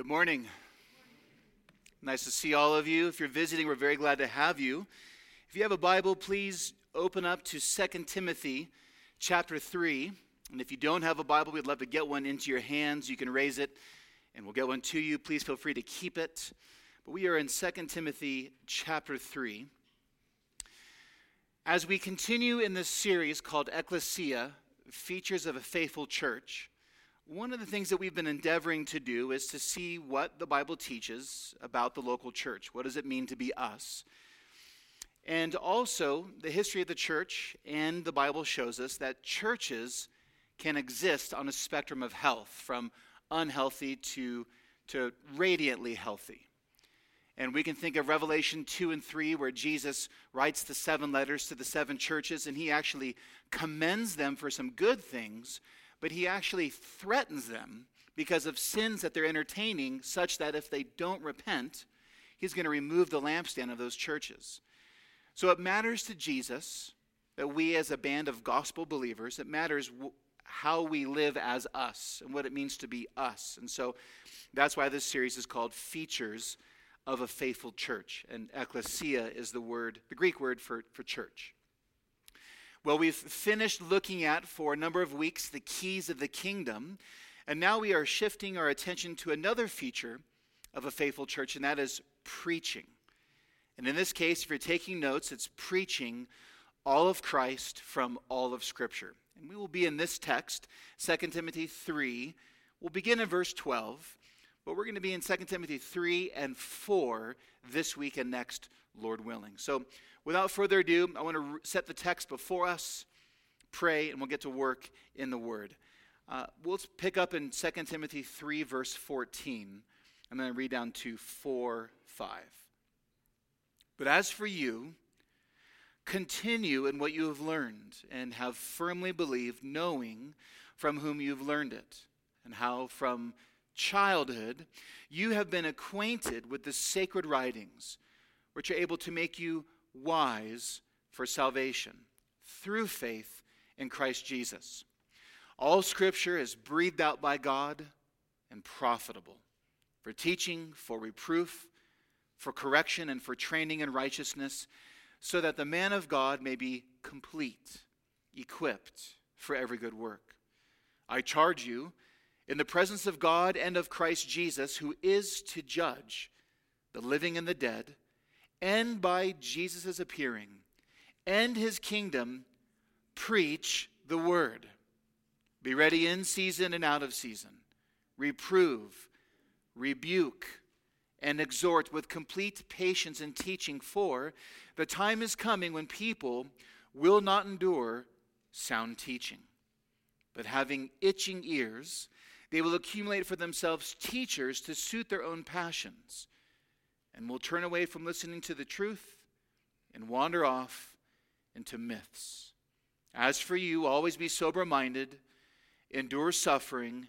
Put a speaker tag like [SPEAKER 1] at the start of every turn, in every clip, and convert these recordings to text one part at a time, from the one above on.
[SPEAKER 1] Good morning. Nice to see all of you. If you're visiting, we're very glad to have you. If you have a Bible, please open up to 2 Timothy chapter 3. And if you don't have a Bible, we'd love to get one into your hands. You can raise it and we'll get one to you. Please feel free to keep it. But we are in 2 Timothy chapter 3. As we continue in this series called Ecclesia Features of a Faithful Church, one of the things that we've been endeavoring to do is to see what the Bible teaches about the local church. What does it mean to be us? And also, the history of the church and the Bible shows us that churches can exist on a spectrum of health, from unhealthy to, to radiantly healthy. And we can think of Revelation 2 and 3, where Jesus writes the seven letters to the seven churches, and he actually commends them for some good things but he actually threatens them because of sins that they're entertaining, such that if they don't repent, he's going to remove the lampstand of those churches. So it matters to Jesus that we, as a band of gospel believers, it matters how we live as us and what it means to be us. And so that's why this series is called Features of a Faithful Church. And ecclesia is the word, the Greek word for, for church. Well, we've finished looking at for a number of weeks the keys of the kingdom, and now we are shifting our attention to another feature of a faithful church, and that is preaching. And in this case, if you're taking notes, it's preaching all of Christ from all of Scripture. And we will be in this text, 2 Timothy 3. We'll begin in verse 12, but we're going to be in 2 Timothy 3 and 4 this week and next, Lord willing. So, without further ado, I want to set the text before us, pray, and we'll get to work in the Word. Uh, we'll pick up in 2 Timothy 3, verse 14, and then read down to 4, 5. But as for you, continue in what you have learned and have firmly believed, knowing from whom you've learned it, and how from childhood you have been acquainted with the sacred writings, which are able to make you wise for salvation through faith in Christ Jesus. All scripture is breathed out by God and profitable for teaching, for reproof, for correction, and for training in righteousness, so that the man of God may be complete, equipped for every good work. I charge you, in the presence of God and of Christ Jesus, who is to judge the living and the dead, and by Jesus' appearing and his kingdom, preach the word. Be ready in season and out of season. Reprove, rebuke, and exhort with complete patience and teaching, for the time is coming when people will not endure sound teaching. But having itching ears, they will accumulate for themselves teachers to suit their own passions and will turn away from listening to the truth and wander off into myths. As for you, always be sober minded, endure suffering,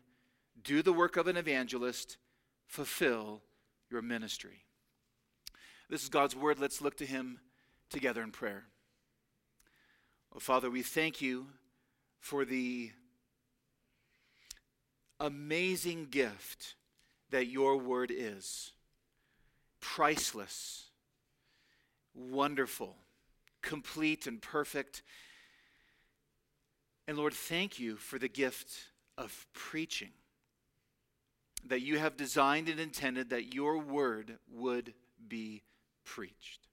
[SPEAKER 1] do the work of an evangelist, fulfill your ministry. This is God's word. Let's look to Him together in prayer. Oh, Father, we thank you for the amazing gift that your word is priceless, wonderful, complete, and perfect. And Lord, thank you for the gift of preaching. That you have designed and intended that your word would be preached.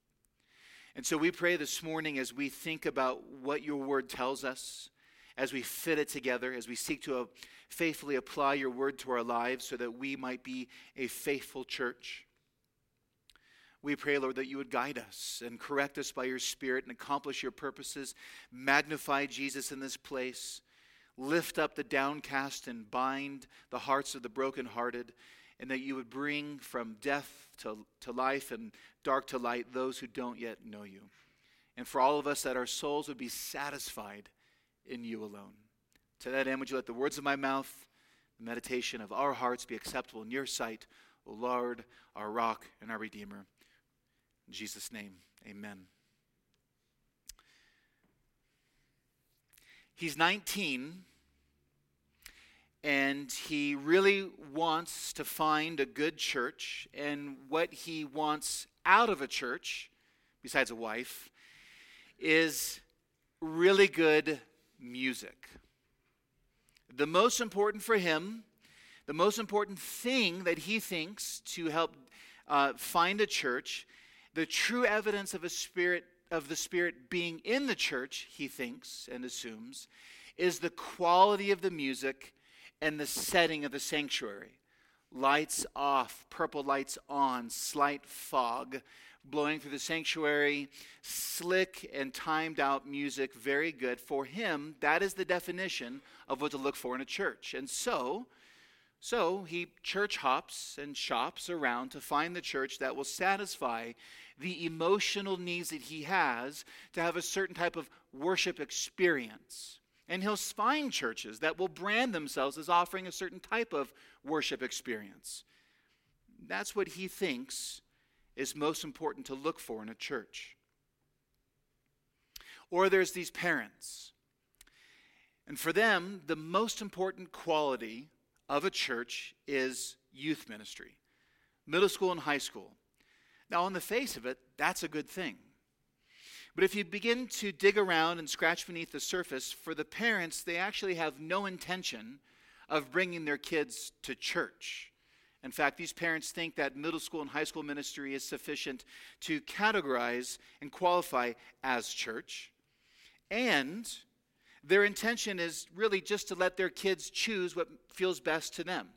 [SPEAKER 1] And so we pray this morning as we think about what your word tells us, as we fit it together, as we seek to uh, faithfully apply your word to our lives so that we might be a faithful church. We pray, Lord, that you would guide us and correct us by your Spirit and accomplish your purposes. Magnify Jesus in this place. Lift up the downcast and bind the hearts of the brokenhearted. And that you would bring from death to, to life and dark to light those who don't yet know you. And for all of us, that our souls would be satisfied in you alone. To that end, would you let the words of my mouth, the meditation of our hearts be acceptable in your sight, O Lord, our rock and our Redeemer. In Jesus' name, amen. He's 19, and he really wants to find a good church. And what he wants out of a church, besides a wife, is really good music. The most important for him, the most important thing that he thinks to help uh, find a church, the true evidence of a spirit of the spirit being in the church, he thinks and assumes, is the quality of the music and the setting of the sanctuary. Lights off, purple lights on, slight fog blowing through the sanctuary, slick and timed out music, very good. For him, that is the definition of what to look for in a church. And so, so he church hops and shops around to find the church that will satisfy the emotional needs that he has to have a certain type of worship experience. And he'll find churches that will brand themselves as offering a certain type of worship experience. That's what he thinks is most important to look for in a church. Or there's these parents. And for them, the most important quality of a church is youth ministry, middle school and high school. Now, on the face of it, that's a good thing. But if you begin to dig around and scratch beneath the surface, for the parents, they actually have no intention of bringing their kids to church. In fact, these parents think that middle school and high school ministry is sufficient to categorize and qualify as church. And their intention is really just to let their kids choose what feels best to them.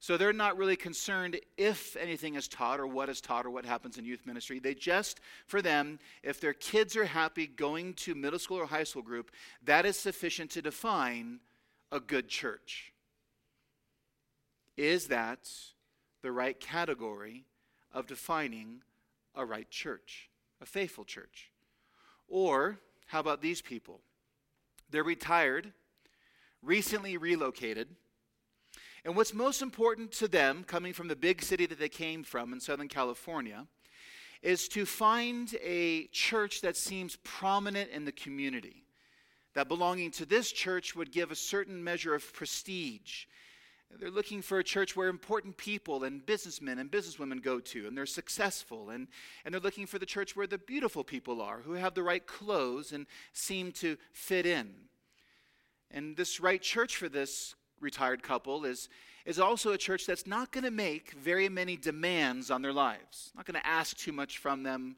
[SPEAKER 1] So they're not really concerned if anything is taught or what is taught or what happens in youth ministry. They just, for them, if their kids are happy going to middle school or high school group, that is sufficient to define a good church. Is that the right category of defining a right church, a faithful church? Or how about these people? They're retired, recently relocated and what's most important to them, coming from the big city that they came from in Southern California, is to find a church that seems prominent in the community. That belonging to this church would give a certain measure of prestige. They're looking for a church where important people and businessmen and businesswomen go to, and they're successful. And, and they're looking for the church where the beautiful people are, who have the right clothes and seem to fit in. And this right church for this retired couple is, is also a church that's not going to make very many demands on their lives, not going to ask too much from them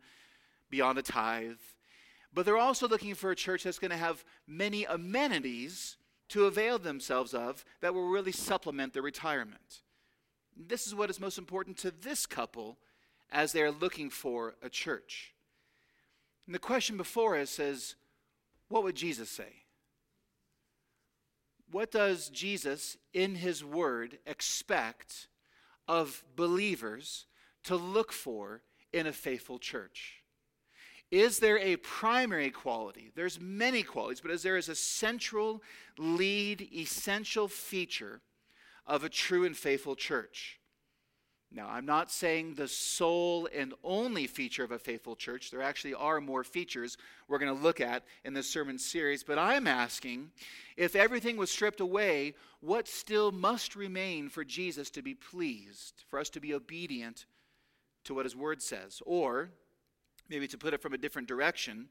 [SPEAKER 1] beyond a tithe. But they're also looking for a church that's going to have many amenities to avail themselves of that will really supplement their retirement. This is what is most important to this couple as they're looking for a church. And the question before us is what would Jesus say? what does Jesus in his word expect of believers to look for in a faithful church? Is there a primary quality? There's many qualities, but is there is a central lead essential feature of a true and faithful church? Now, I'm not saying the sole and only feature of a faithful church. There actually are more features we're going to look at in this sermon series. But I'm asking if everything was stripped away, what still must remain for Jesus to be pleased, for us to be obedient to what his word says? Or, maybe to put it from a different direction,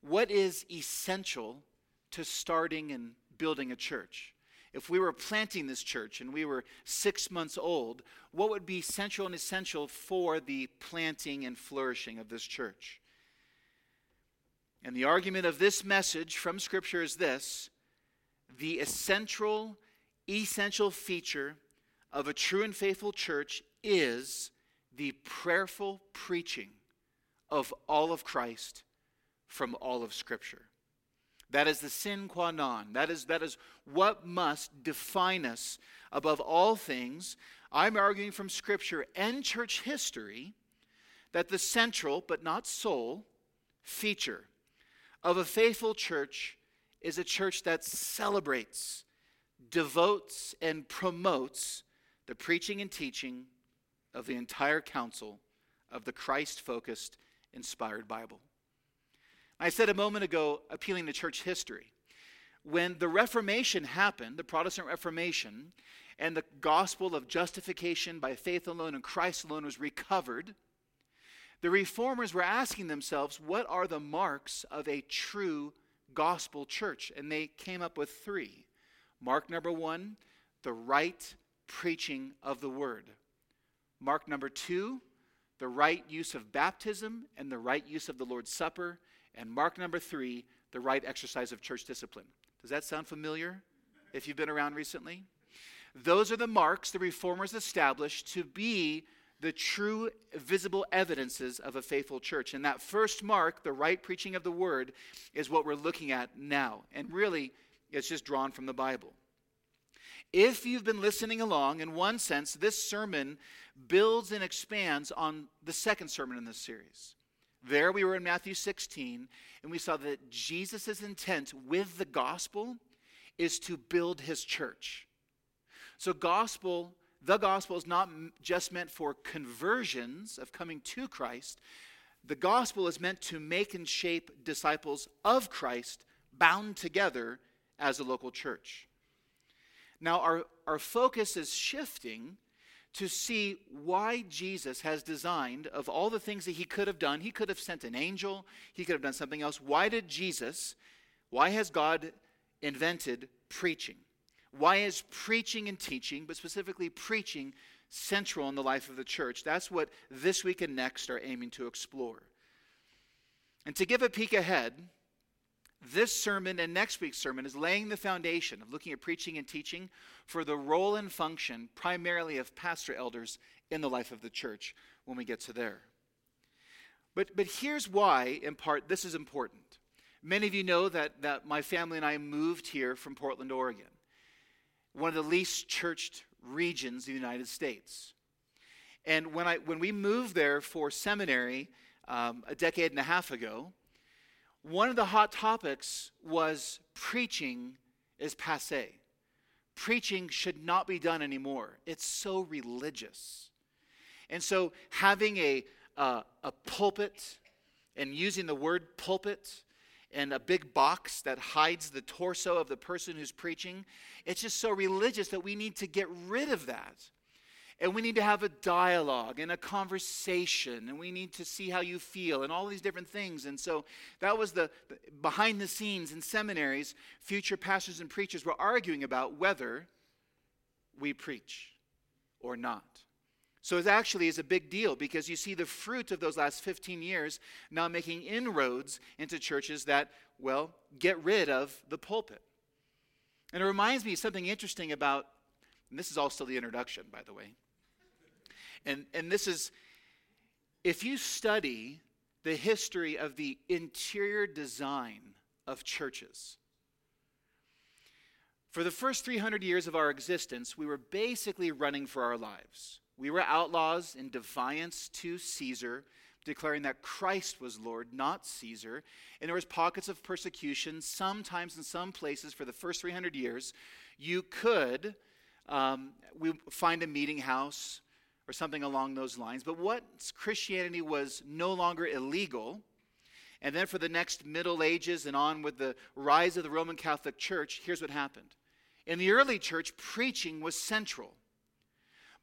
[SPEAKER 1] what is essential to starting and building a church? if we were planting this church and we were six months old, what would be central and essential for the planting and flourishing of this church? And the argument of this message from Scripture is this the essential, essential feature of a true and faithful church is the prayerful preaching of all of Christ from all of Scripture. That is the sine qua non. That is, that is what must define us above all things. I'm arguing from Scripture and church history that the central, but not sole, feature of a faithful church is a church that celebrates, devotes, and promotes the preaching and teaching of the entire counsel of the Christ focused, inspired Bible. I said a moment ago, appealing to church history. when the Reformation happened, the Protestant Reformation, and the gospel of justification by faith alone and Christ alone was recovered, the reformers were asking themselves, what are the marks of a true gospel church? And they came up with three. Mark number one, the right preaching of the word. Mark number two, the right use of baptism and the right use of the Lord's Supper. And mark number three, the right exercise of church discipline. Does that sound familiar if you've been around recently? Those are the marks the reformers established to be the true visible evidences of a faithful church. And that first mark, the right preaching of the word, is what we're looking at now. And really, it's just drawn from the Bible. If you've been listening along, in one sense, this sermon builds and expands on the second sermon in this series. There we were in Matthew 16, and we saw that Jesus' intent with the gospel is to build his church. So, gospel the gospel is not just meant for conversions of coming to Christ. The gospel is meant to make and shape disciples of Christ bound together as a local church. Now, our, our focus is shifting to see why Jesus has designed, of all the things that he could have done, he could have sent an angel, he could have done something else. Why did Jesus, why has God invented preaching? Why is preaching and teaching, but specifically preaching, central in the life of the church? That's what this week and next are aiming to explore. And to give a peek ahead, this sermon and next week's sermon is laying the foundation of looking at preaching and teaching for the role and function primarily of pastor elders in the life of the church when we get to there. But, but here's why, in part, this is important. Many of you know that, that my family and I moved here from Portland, Oregon one of the least churched regions of the United States. And when, I, when we moved there for seminary um, a decade and a half ago, one of the hot topics was preaching is passe. Preaching should not be done anymore. It's so religious. And so having a, uh, a pulpit and using the word pulpit and a big box that hides the torso of the person who's preaching. It's just so religious that we need to get rid of that. And we need to have a dialogue and a conversation, and we need to see how you feel, and all these different things. And so that was the, the behind the scenes in seminaries, future pastors and preachers were arguing about whether we preach or not. So it actually is a big deal because you see the fruit of those last 15 years now making inroads into churches that, well, get rid of the pulpit. And it reminds me of something interesting about, and this is all still the introduction, by the way. And, and this is, if you study the history of the interior design of churches, for the first 300 years of our existence, we were basically running for our lives. We were outlaws in defiance to Caesar, declaring that Christ was Lord, not Caesar. And there was pockets of persecution. Sometimes in some places for the first 300 years, you could um, we find a meeting house or something along those lines. But what Christianity was no longer illegal. And then for the next Middle Ages and on with the rise of the Roman Catholic Church, here's what happened. In the early church, preaching was central.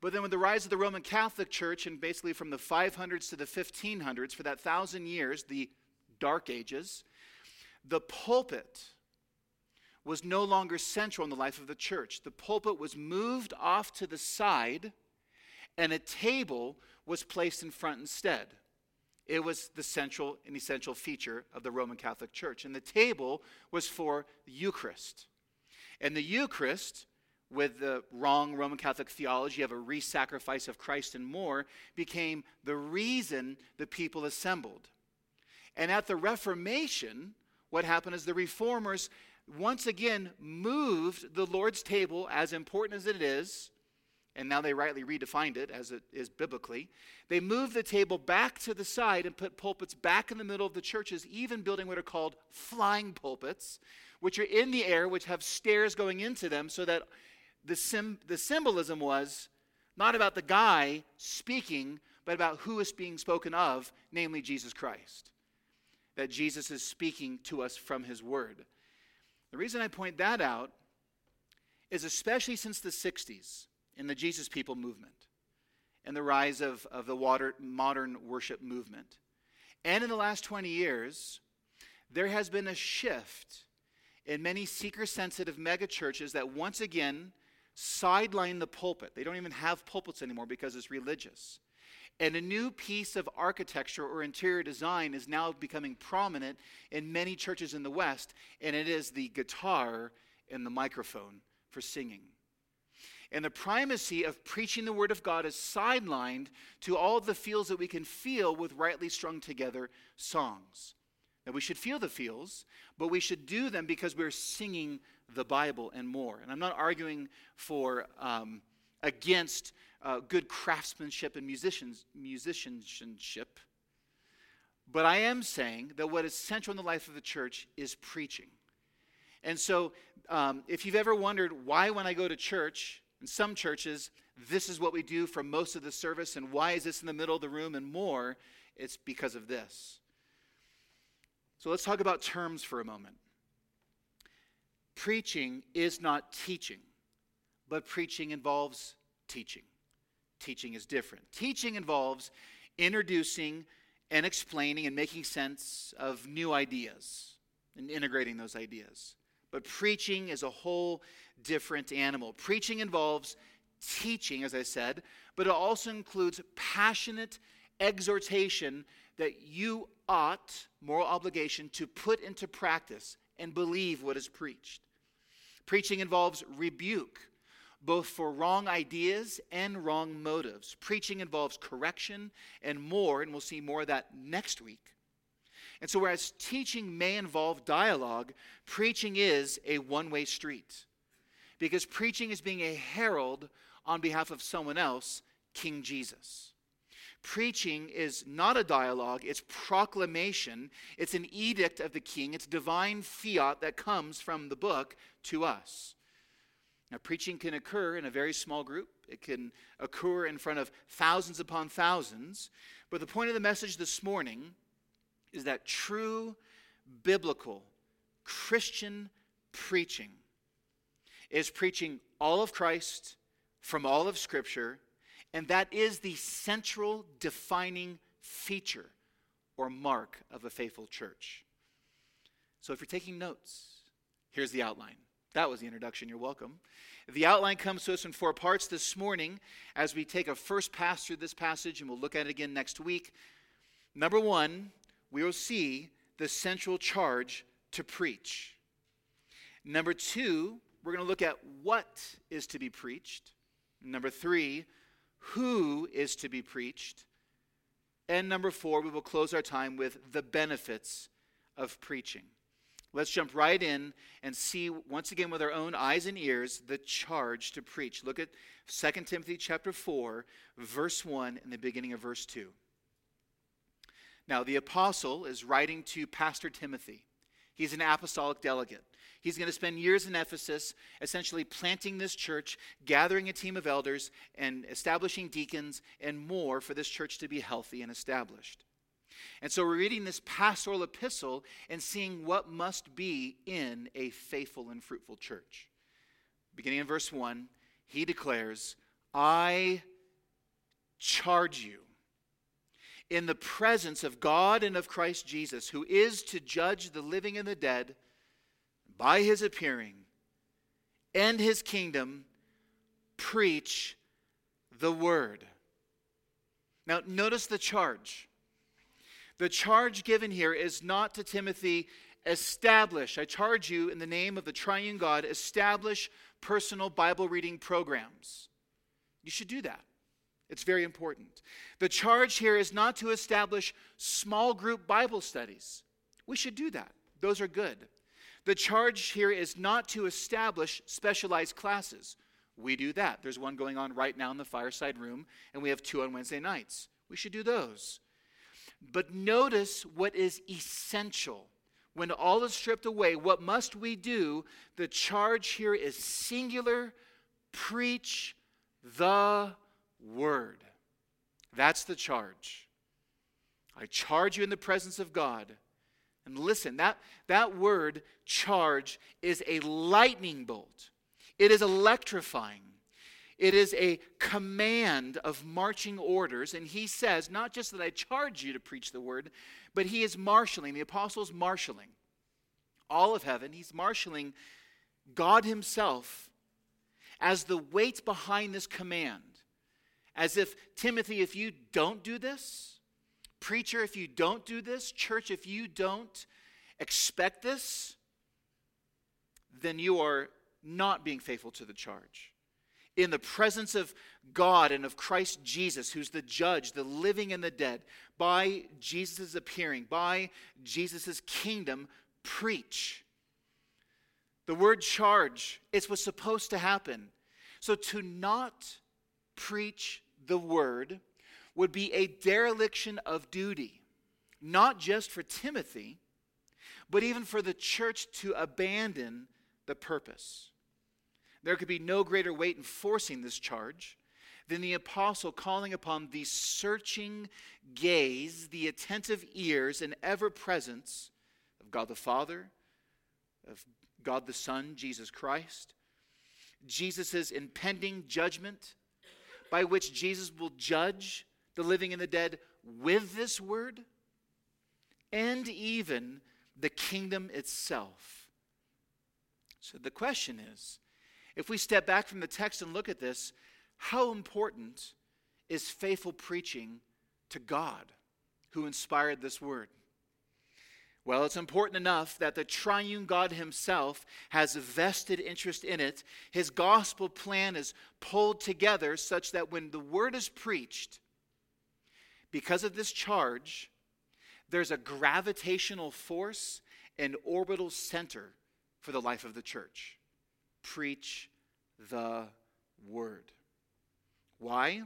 [SPEAKER 1] But then, with the rise of the Roman Catholic Church, and basically from the 500s to the 1500s, for that thousand years, the Dark Ages, the pulpit was no longer central in the life of the church. The pulpit was moved off to the side, and a table was placed in front instead. It was the central and essential feature of the Roman Catholic Church. And the table was for the Eucharist. And the Eucharist with the wrong Roman Catholic theology of a re sacrifice of Christ and more, became the reason the people assembled. And at the Reformation, what happened is the reformers once again moved the Lord's table, as important as it is, and now they rightly redefined it as it is biblically. They moved the table back to the side and put pulpits back in the middle of the churches, even building what are called flying pulpits, which are in the air, which have stairs going into them, so that the, sim- the symbolism was not about the guy speaking, but about who is being spoken of, namely Jesus Christ. That Jesus is speaking to us from his word. The reason I point that out is especially since the 60s in the Jesus People movement and the rise of, of the water, modern worship movement. And in the last 20 years, there has been a shift in many seeker sensitive megachurches that once again sideline the pulpit. They don't even have pulpits anymore because it's religious. And a new piece of architecture or interior design is now becoming prominent in many churches in the West, and it is the guitar and the microphone for singing. And the primacy of preaching the Word of God is sidelined to all the feels that we can feel with rightly strung together songs. Now, we should feel the feels, but we should do them because we're singing the Bible and more. And I'm not arguing for um, against uh, good craftsmanship and musicians, musicianship, but I am saying that what is central in the life of the church is preaching. And so, um, if you've ever wondered why, when I go to church, in some churches, this is what we do for most of the service, and why is this in the middle of the room and more, it's because of this. So, let's talk about terms for a moment. Preaching is not teaching, but preaching involves teaching. Teaching is different. Teaching involves introducing and explaining and making sense of new ideas and integrating those ideas. But preaching is a whole different animal. Preaching involves teaching, as I said, but it also includes passionate exhortation that you ought, moral obligation, to put into practice and believe what is preached. Preaching involves rebuke, both for wrong ideas and wrong motives. Preaching involves correction and more, and we'll see more of that next week. And so, whereas teaching may involve dialogue, preaching is a one way street. Because preaching is being a herald on behalf of someone else, King Jesus. Preaching is not a dialogue, it's proclamation. It's an edict of the king, it's divine fiat that comes from the book to us. Now, preaching can occur in a very small group, it can occur in front of thousands upon thousands. But the point of the message this morning is that true biblical Christian preaching is preaching all of Christ from all of Scripture and that is the central defining feature or mark of a faithful church. So if you're taking notes, here's the outline. That was the introduction. You're welcome. The outline comes to us in four parts this morning as we take a first pass through this passage, and we'll look at it again next week. Number one, we will see the central charge to preach. Number two, we're going to look at what is to be preached. Number three, who is to be preached. And number four, we will close our time with the benefits of preaching. Let's jump right in and see once again with our own eyes and ears the charge to preach. Look at 2 Timothy chapter 4, verse 1 and the beginning of verse 2. Now, the apostle is writing to Pastor Timothy. He's an apostolic delegate. He's going to spend years in Ephesus, essentially planting this church, gathering a team of elders, and establishing deacons and more for this church to be healthy and established. And so we're reading this pastoral epistle and seeing what must be in a faithful and fruitful church. Beginning in verse 1, he declares, I charge you in the presence of God and of Christ Jesus, who is to judge the living and the dead by his appearing and his kingdom, preach the word. Now, notice the charge. The charge given here is not to Timothy, establish, I charge you in the name of the triune God, establish personal Bible reading programs. You should do that. It's very important. The charge here is not to establish small group Bible studies. We should do that, those are good. The charge here is not to establish specialized classes. We do that. There's one going on right now in the fireside room, and we have two on Wednesday nights. We should do those. But notice what is essential. When all is stripped away, what must we do? The charge here is singular preach the word. That's the charge. I charge you in the presence of God And listen, that, that word charge is a lightning bolt, it is electrifying. It is a command of marching orders. And he says, not just that I charge you to preach the word, but he is marshaling, the apostles marshaling all of heaven. He's marshaling God himself as the weight behind this command. As if, Timothy, if you don't do this, preacher, if you don't do this, church, if you don't expect this, then you are not being faithful to the charge. In the presence of God and of Christ Jesus, who's the judge, the living and the dead, by Jesus' appearing, by Jesus' kingdom, preach. The word charge, it's what's supposed to happen. So to not preach the word would be a dereliction of duty, not just for Timothy, but even for the church to abandon the purpose. There could be no greater weight in forcing this charge than the apostle calling upon the searching gaze, the attentive ears, and ever presence of God the Father, of God the Son, Jesus Christ, Jesus' impending judgment by which Jesus will judge the living and the dead with this word, and even the kingdom itself. So the question is if we step back from the text and look at this, how important is faithful preaching to God who inspired this word? Well, it's important enough that the triune God himself has a vested interest in it. His gospel plan is pulled together such that when the word is preached, because of this charge, there's a gravitational force and orbital center for the life of the church. Preach the word. Why?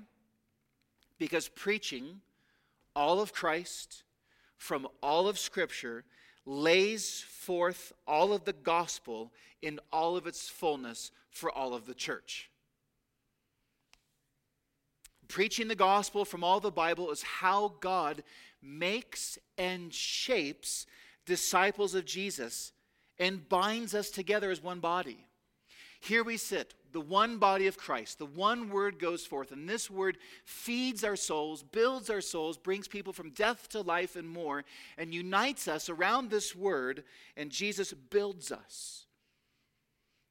[SPEAKER 1] Because preaching all of Christ from all of Scripture lays forth all of the gospel in all of its fullness for all of the church. Preaching the gospel from all the Bible is how God makes and shapes disciples of Jesus and binds us together as one body. Here we sit, the one body of Christ. The one word goes forth, and this word feeds our souls, builds our souls, brings people from death to life and more, and unites us around this word, and Jesus builds us.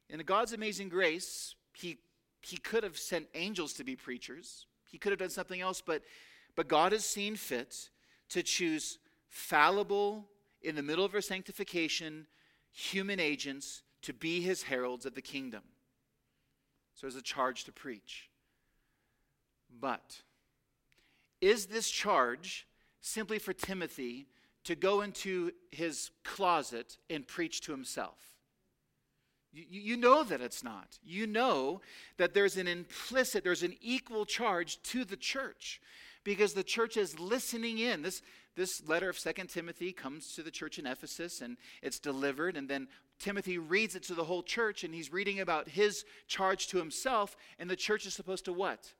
[SPEAKER 1] In God's amazing grace, he, he could have sent angels to be preachers, He could have done something else, but, but God has seen fit to choose fallible, in the middle of our sanctification, human agents to be His heralds of the kingdom. So there's a charge to preach. But is this charge simply for Timothy to go into his closet and preach to himself? You, you know that it's not. You know that there's an implicit, there's an equal charge to the church because the church is listening in. This, this letter of Second Timothy comes to the church in Ephesus and it's delivered, and then Timothy reads it to the whole church, and he's reading about his charge to himself, and the church is supposed to what?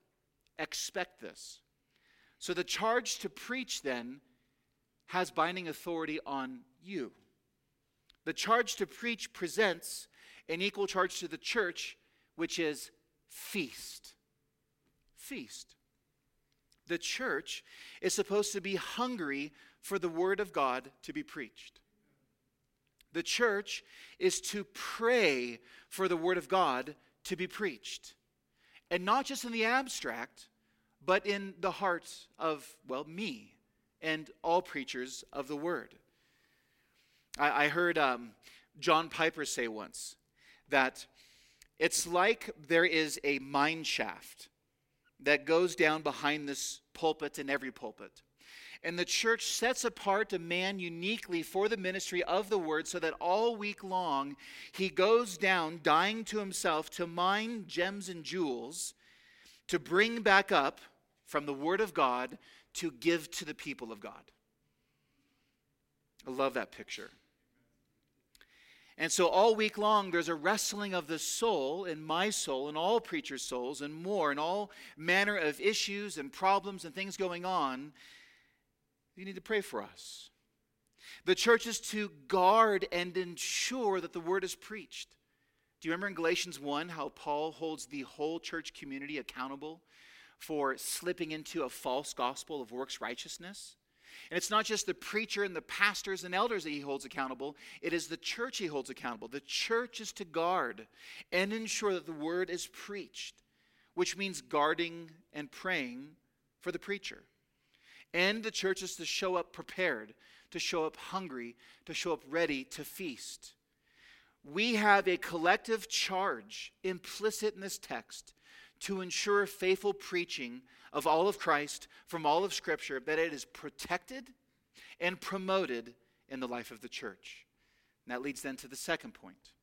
[SPEAKER 1] Expect this. So the charge to preach then has binding authority on you. The charge to preach presents an equal charge to the church, which is feast. Feast. The church is supposed to be hungry for the word of God to be preached. The church is to pray for the word of God to be preached. And not just in the abstract, but in the heart of, well, me and all preachers of the word. I, I heard um, John Piper say once that it's like there is a mine shaft that goes down behind this pulpit and every pulpit. And the church sets apart a man uniquely for the ministry of the word so that all week long he goes down, dying to himself, to mine gems and jewels, to bring back up from the word of God to give to the people of God. I love that picture. And so, all week long, there's a wrestling of the soul in my soul and all preachers' souls and more, and all manner of issues and problems and things going on. You need to pray for us. The church is to guard and ensure that the word is preached. Do you remember in Galatians 1 how Paul holds the whole church community accountable for slipping into a false gospel of works righteousness? And it's not just the preacher and the pastors and elders that he holds accountable, it is the church he holds accountable. The church is to guard and ensure that the word is preached, which means guarding and praying for the preacher. And the church is to show up prepared, to show up hungry, to show up ready to feast. We have a collective charge implicit in this text to ensure faithful preaching of all of Christ from all of Scripture, that it is protected and promoted in the life of the church. And that leads then to the second point.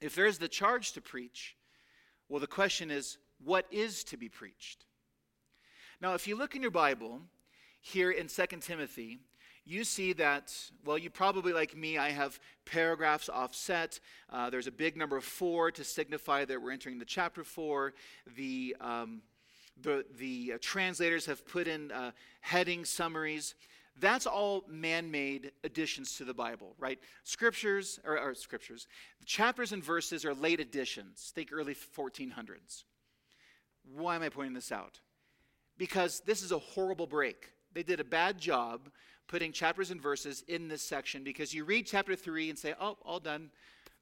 [SPEAKER 1] If there is the charge to preach, well, the question is, what is to be preached? Now, if you look in your Bible, here in 2 Timothy, you see that, well, you probably, like me, I have paragraphs offset. Uh, there's a big number of four to signify that we're entering the chapter four. The, um, the, the uh, translators have put in uh, heading summaries. That's all man made additions to the Bible, right? Scriptures, or, or scriptures, chapters and verses are late additions. Think early 1400s. Why am I pointing this out? Because this is a horrible break. They did a bad job putting chapters and verses in this section because you read chapter 3 and say, oh, all done.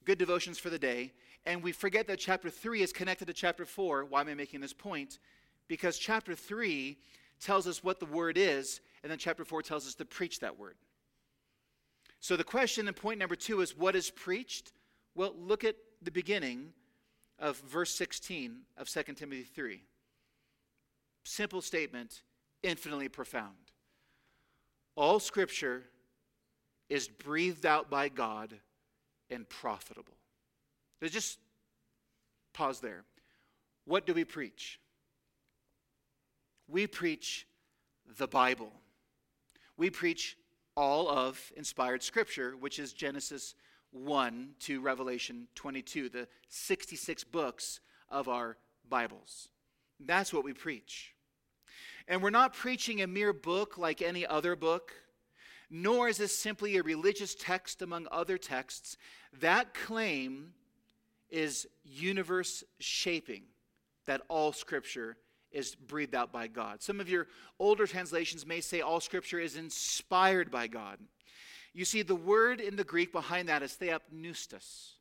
[SPEAKER 1] Good devotions for the day. And we forget that chapter 3 is connected to chapter 4. Why am I making this point? Because chapter 3 tells us what the word is, and then chapter 4 tells us to preach that word. So the question and point number two is what is preached? Well, look at the beginning of verse 16 of 2 Timothy 3. Simple statement, infinitely profound. All scripture is breathed out by God and profitable. So just pause there. What do we preach? We preach the Bible. We preach all of inspired scripture, which is Genesis 1 to Revelation 22, the 66 books of our Bibles. That's what we preach. And we're not preaching a mere book like any other book, nor is this simply a religious text among other texts. That claim is universe shaping, that all scripture is breathed out by God. Some of your older translations may say all scripture is inspired by God. You see, the word in the Greek behind that is theopneustos,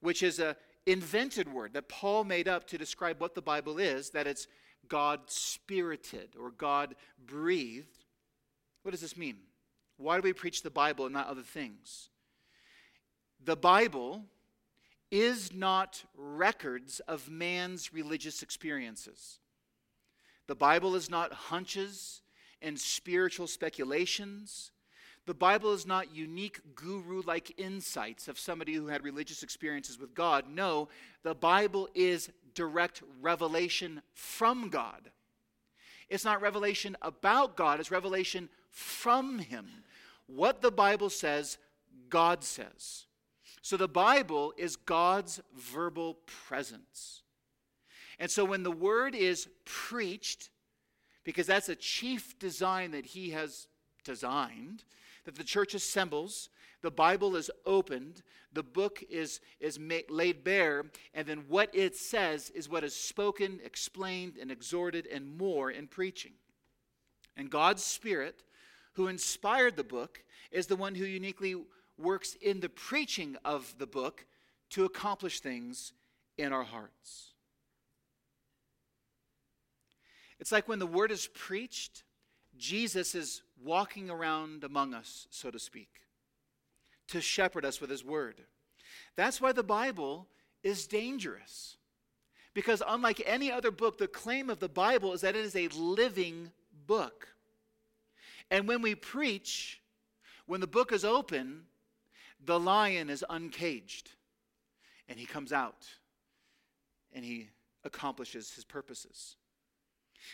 [SPEAKER 1] which is a invented word that Paul made up to describe what the Bible is, that it's God spirited or God breathed. What does this mean? Why do we preach the Bible and not other things? The Bible is not records of man's religious experiences. The Bible is not hunches and spiritual speculations. The Bible is not unique guru like insights of somebody who had religious experiences with God. No, the Bible is direct revelation from God. It's not revelation about God, it's revelation from Him. What the Bible says, God says. So the Bible is God's verbal presence. And so when the word is preached, because that's a chief design that He has designed, that the church assembles the Bible is opened, the book is, is made, laid bare, and then what it says is what is spoken, explained, and exhorted, and more in preaching. And God's Spirit, who inspired the book, is the one who uniquely works in the preaching of the book to accomplish things in our hearts. It's like when the word is preached, Jesus is walking around among us, so to speak to shepherd us with his word. That's why the Bible is dangerous. Because unlike any other book, the claim of the Bible is that it is a living book. And when we preach, when the book is open, the lion is uncaged and he comes out and he accomplishes his purposes.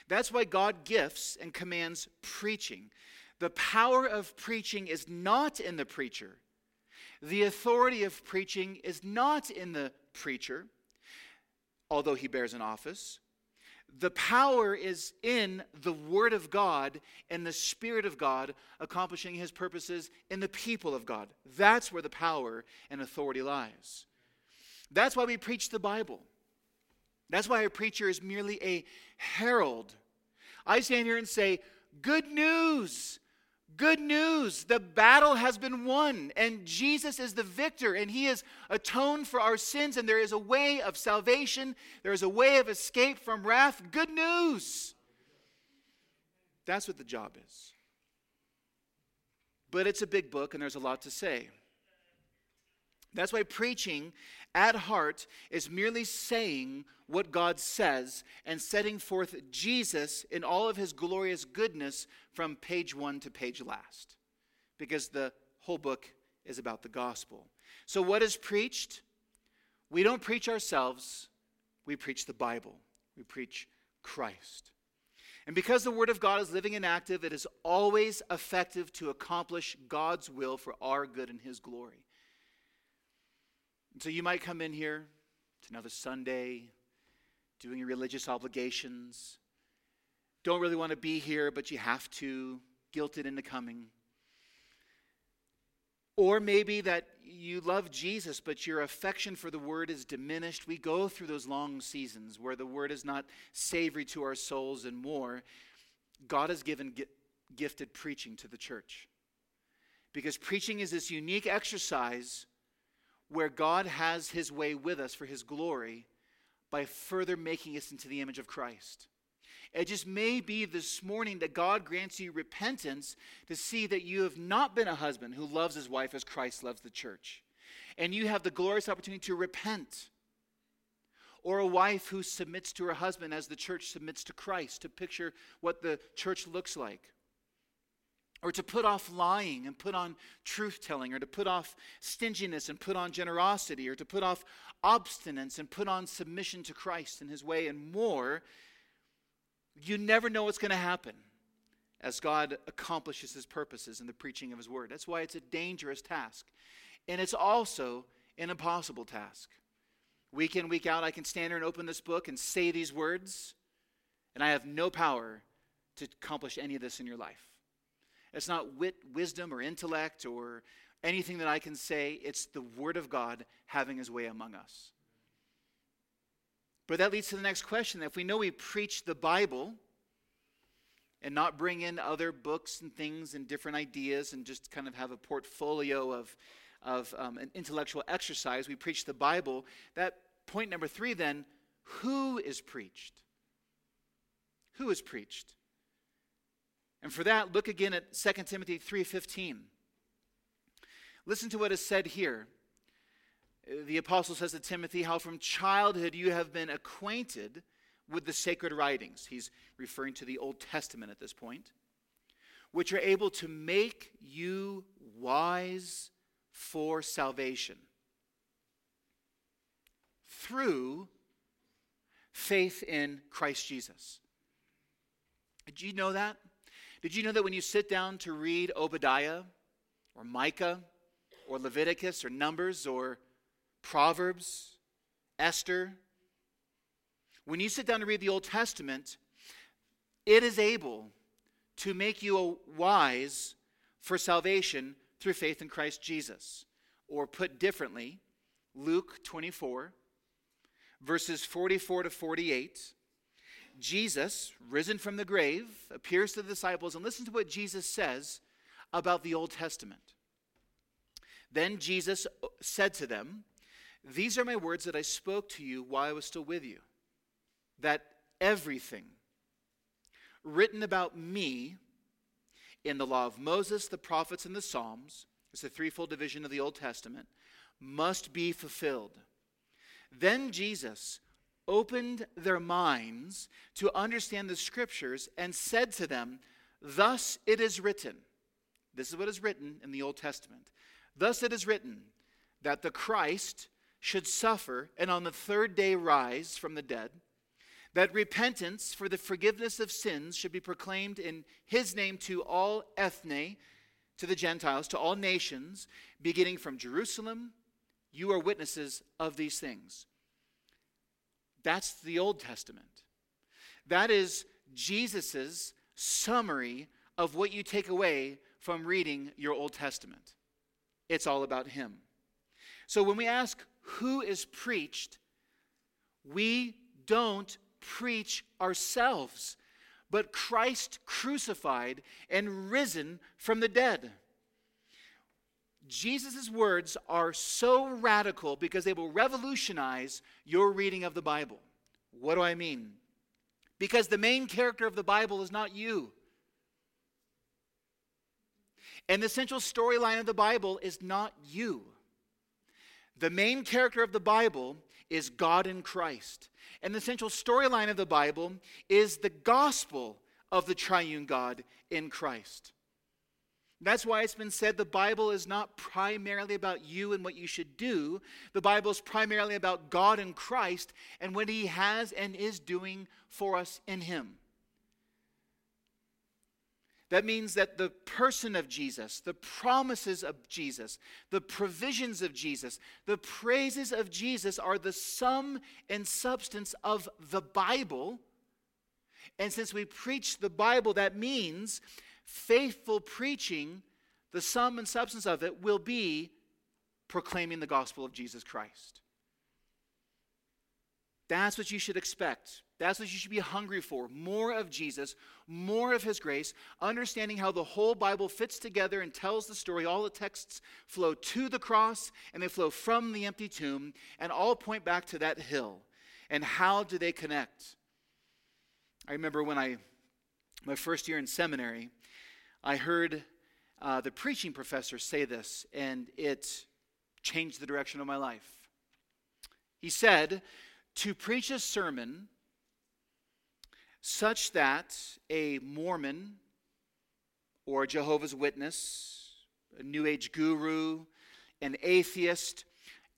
[SPEAKER 1] That's why God gifts and commands preaching. The power of preaching is not in the preacher, the authority of preaching is not in the preacher, although he bears an office. The power is in the Word of God and the Spirit of God accomplishing His purposes in the people of God. That's where the power and authority lies. That's why we preach the Bible. That's why a preacher is merely a herald. I stand here and say, Good news! Good news, the battle has been won, and Jesus is the victor, and he has atoned for our sins, and there is a way of salvation, there is a way of escape from wrath. Good news. That's what the job is. But it's a big book, and there's a lot to say. That's why preaching at heart is merely saying what God says and setting forth Jesus in all of his glorious goodness from page one to page last. Because the whole book is about the gospel. So, what is preached? We don't preach ourselves, we preach the Bible, we preach Christ. And because the Word of God is living and active, it is always effective to accomplish God's will for our good and His glory. And so you might come in here, it's another Sunday, doing your religious obligations. Don't really want to be here, but you have to, guilted into coming. Or maybe that you love Jesus, but your affection for the word is diminished. We go through those long seasons where the word is not savory to our souls and more. God has given gifted preaching to the church. Because preaching is this unique exercise where God has his way with us for his glory by further making us into the image of Christ. It just may be this morning that God grants you repentance to see that you have not been a husband who loves his wife as Christ loves the church. And you have the glorious opportunity to repent. Or a wife who submits to her husband as the church submits to Christ, to picture what the church looks like or to put off lying and put on truth telling, or to put off stinginess and put on generosity, or to put off obstinance and put on submission to Christ and His way, and more, you never know what's going to happen as God accomplishes His purposes in the preaching of His word. That's why it's a dangerous task. And it's also an impossible task. Week in, week out, I can stand here and open this book and say these words, and I have no power to accomplish any of this in your life. It's not wit, wisdom, or intellect, or anything that I can say. It's the Word of God having His way among us. But that leads to the next question. If we know we preach the Bible and not bring in other books and things and different ideas and just kind of have a portfolio of, of um, an intellectual exercise, we preach the Bible. That point number three then, who is preached? Who is preached? And for that, look again at 2 Timothy 3:15. Listen to what is said here. The apostle says to Timothy, How from childhood you have been acquainted with the sacred writings. He's referring to the Old Testament at this point, which are able to make you wise for salvation through faith in Christ Jesus. Did you know that? Did you know that when you sit down to read Obadiah or Micah or Leviticus or Numbers or Proverbs, Esther, when you sit down to read the Old Testament, it is able to make you wise for salvation through faith in Christ Jesus. Or put differently, Luke 24, verses 44 to 48 Jesus, risen from the grave, appears to the disciples, and listen to what Jesus says about the Old Testament. Then Jesus said to them, These are my words that I spoke to you while I was still with you, that everything written about me in the law of Moses, the prophets, and the Psalms, it's a threefold division of the Old Testament, must be fulfilled. Then Jesus, opened their minds to understand the scriptures and said to them, Thus it is written. This is what is written in the Old Testament. Thus it is written that the Christ should suffer and on the third day rise from the dead, that repentance for the forgiveness of sins should be proclaimed in his name to all ethne, to the Gentiles, to all nations, beginning from Jerusalem. You are witnesses of these things. That's the Old Testament. That is Jesus' summary of what you take away from reading your Old Testament. It's all about Him. So when we ask who is preached, we don't preach ourselves, but Christ crucified and risen from the dead. Jesus' words are so radical because they will revolutionize your reading of the Bible. What do I mean? Because the main character of the Bible is not you. And the central storyline of the Bible is not you. The main character of the Bible is God in Christ. And the central storyline of the Bible is the gospel of the triune God in Christ. That's why it's been said the Bible is not primarily about you and what you should do. The Bible is primarily about God and Christ and what He has and is doing for us in Him. That means that the person of Jesus, the promises of Jesus, the provisions of Jesus, the praises of Jesus are the sum and substance of the Bible. And since we preach the Bible, that means faithful preaching, the sum and substance of it will be proclaiming the gospel of Jesus Christ. That's what you should expect. That's what you should be hungry for. More of Jesus, more of his grace, understanding how the whole Bible fits together and tells the story. All the texts flow to the cross and they flow from the empty tomb and all point back to that hill. And how do they connect? I remember when I, my first year in seminary, I heard uh, the preaching professor say this, and it changed the direction of my life. He said, To preach a sermon such that a Mormon or a Jehovah's Witness, a New Age guru, an atheist,